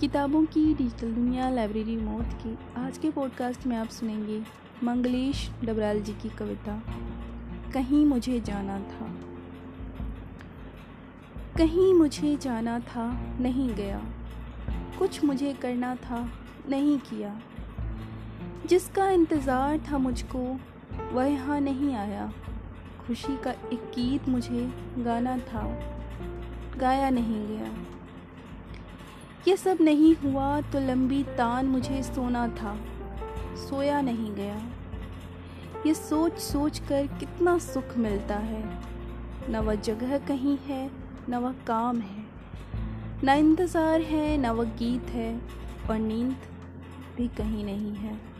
किताबों की डिजिटल दुनिया लाइब्रेरी मौत की। आज के पॉडकास्ट में आप सुनेंगे मंगलेश डबराल जी की कविता, कहीं मुझे जाना था। कहीं मुझे जाना था, नहीं गया। कुछ मुझे करना था, नहीं किया। जिसका इंतज़ार था मुझको, वह यहाँ नहीं आया। खुशी का एक गीत मुझे गाना था, गाया नहीं गया। ये सब नहीं हुआ तो लंबी तान मुझे सोना था। सोया नहीं गया। ये सोच सोच कर कितना सुख मिलता है। न वह जगह कहीं है, न वह काम है। न इंतज़ार है, न वह गीत है, और नींद भी कहीं नहीं है।